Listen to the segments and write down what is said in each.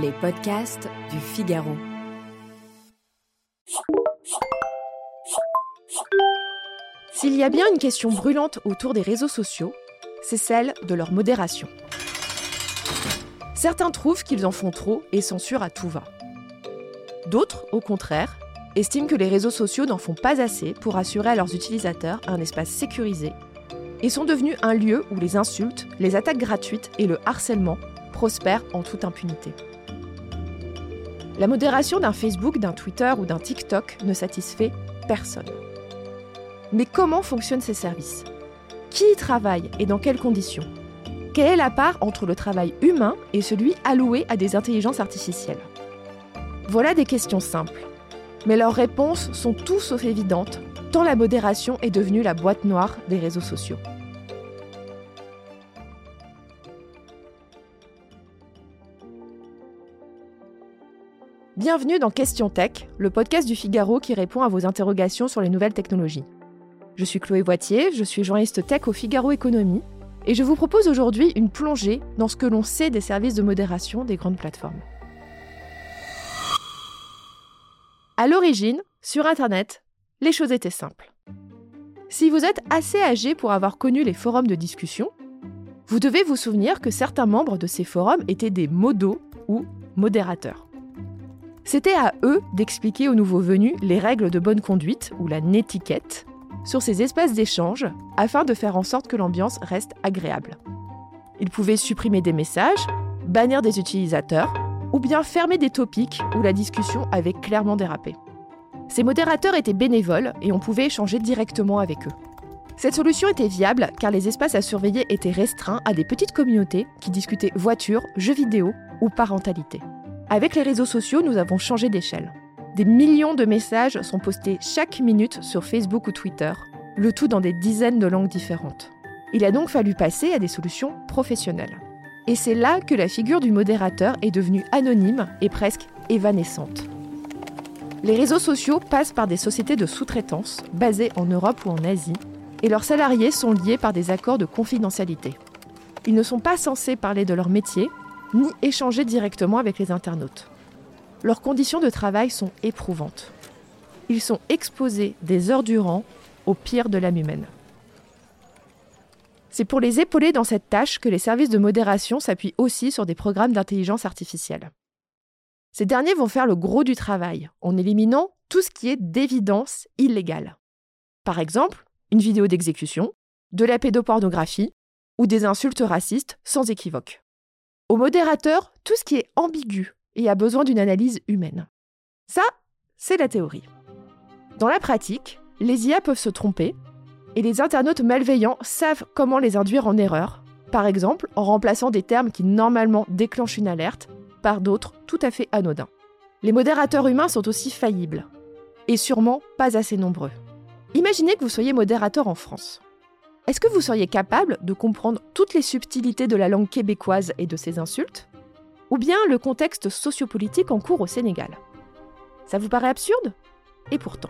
Les podcasts du Figaro. S'il y a bien une question brûlante autour des réseaux sociaux, c'est celle de leur modération. Certains trouvent qu'ils en font trop et censurent à tout va. D'autres, au contraire, estiment que les réseaux sociaux n'en font pas assez pour assurer à leurs utilisateurs un espace sécurisé et sont devenus un lieu où les insultes, les attaques gratuites et le harcèlement prospèrent en toute impunité. La modération d'un Facebook, d'un Twitter ou d'un TikTok ne satisfait personne. Mais comment fonctionnent ces services? Qui y travaille et dans quelles conditions? Quelle est la part entre le travail humain et celui alloué à des intelligences artificielles? Voilà des questions simples. Mais leurs réponses sont tout sauf évidentes, tant la modération est devenue la boîte noire des réseaux sociaux. Bienvenue dans Question Tech, le podcast du Figaro qui répond à vos interrogations sur les nouvelles technologies. Je suis Chloé Voitier, je suis journaliste tech au Figaro Économie, et je vous propose aujourd'hui une plongée dans ce que l'on sait des services de modération des grandes plateformes. À l'origine, sur Internet, les choses étaient simples. Si vous êtes assez âgé pour avoir connu les forums de discussion, vous devez vous souvenir que certains membres de ces forums étaient des modos ou modérateurs. C'était à eux d'expliquer aux nouveaux venus les règles de bonne conduite, ou la nétiquette, sur ces espaces d'échange, afin de faire en sorte que l'ambiance reste agréable. Ils pouvaient supprimer des messages, bannir des utilisateurs, ou bien fermer des topics où la discussion avait clairement dérapé. Ces modérateurs étaient bénévoles et on pouvait échanger directement avec eux. Cette solution était viable car les espaces à surveiller étaient restreints à des petites communautés qui discutaient voitures, jeux vidéo ou parentalité. Avec les réseaux sociaux, nous avons changé d'échelle. Des millions de messages sont postés chaque minute sur Facebook ou Twitter, le tout dans des dizaines de langues différentes. Il a donc fallu passer à des solutions professionnelles. Et c'est là que la figure du modérateur est devenue anonyme et presque évanescente. Les réseaux sociaux passent par des sociétés de sous-traitance basées en Europe ou en Asie, et leurs salariés sont liés par des accords de confidentialité. Ils ne sont pas censés parler de leur métier, ni échanger directement avec les internautes. Leurs conditions de travail sont éprouvantes. Ils sont exposés des heures durant au pire de l'âme humaine. C'est pour les épauler dans cette tâche que les services de modération s'appuient aussi sur des programmes d'intelligence artificielle. Ces derniers vont faire le gros du travail en éliminant tout ce qui est d'évidence illégale. Par exemple, une vidéo d'exécution, de la pédopornographie ou des insultes racistes sans équivoque. Au modérateur, tout ce qui est ambigu et a besoin d'une analyse humaine. Ça, c'est la théorie. Dans la pratique, les IA peuvent se tromper et les internautes malveillants savent comment les induire en erreur, par exemple en remplaçant des termes qui normalement déclenchent une alerte par d'autres tout à fait anodins. Les modérateurs humains sont aussi faillibles, et sûrement pas assez nombreux. Imaginez que vous soyez modérateur en France. Est-ce que vous seriez capable de comprendre toutes les subtilités de la langue québécoise et de ses insultes? Ou bien le contexte sociopolitique en cours au Sénégal? Ça vous paraît absurde? Et pourtant.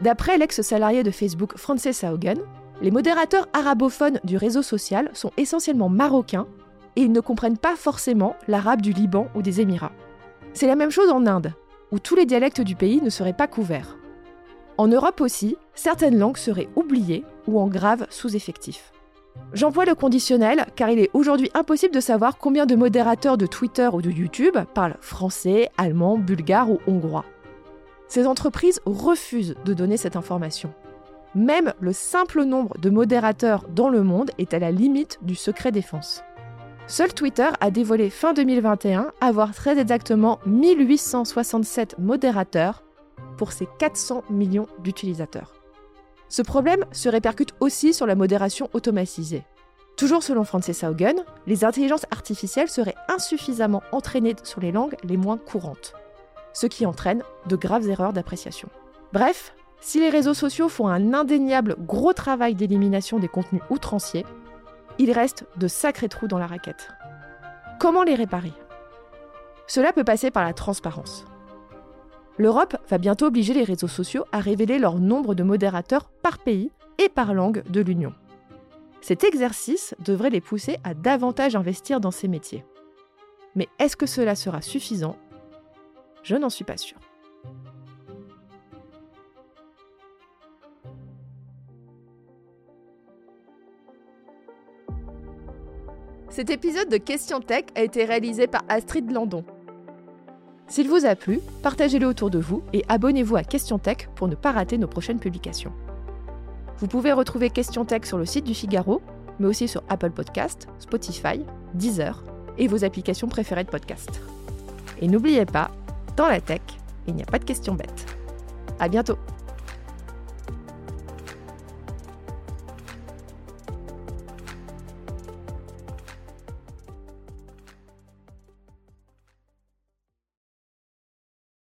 D'après l'ex-salarié de Facebook Frances Haugen, les modérateurs arabophones du réseau social sont essentiellement marocains et ils ne comprennent pas forcément l'arabe du Liban ou des Émirats. C'est la même chose en Inde, où tous les dialectes du pays ne seraient pas couverts. En Europe aussi, certaines langues seraient oubliées ou en grave sous-effectif. J'emploie le conditionnel car il est aujourd'hui impossible de savoir combien de modérateurs de Twitter ou de YouTube parlent français, allemand, bulgare ou hongrois. Ces entreprises refusent de donner cette information. Même le simple nombre de modérateurs dans le monde est à la limite du secret défense. Seul Twitter a dévoilé fin 2021 avoir très exactement 1867 modérateurs pour ses 400 millions d'utilisateurs. Ce problème se répercute aussi sur la modération automatisée. Toujours selon Frances Haugen, les intelligences artificielles seraient insuffisamment entraînées sur les langues les moins courantes, ce qui entraîne de graves erreurs d'appréciation. Bref, si les réseaux sociaux font un indéniable gros travail d'élimination des contenus outranciers, il reste de sacrés trous dans la raquette. Comment les réparer? Cela peut passer par la transparence. L'Europe va bientôt obliger les réseaux sociaux à révéler leur nombre de modérateurs par pays et par langue de l'Union. Cet exercice devrait les pousser à davantage investir dans ces métiers. Mais est-ce que cela sera suffisant? Je n'en suis pas sûre. Cet épisode de Question Tech a été réalisé par Astrid Landon. S'il vous a plu, partagez-le autour de vous et abonnez-vous à Question Tech pour ne pas rater nos prochaines publications. Vous pouvez retrouver Question Tech sur le site du Figaro, mais aussi sur Apple Podcast, Spotify, Deezer et vos applications préférées de podcast. Et n'oubliez pas, dans la tech, il n'y a pas de questions bêtes. À bientôt!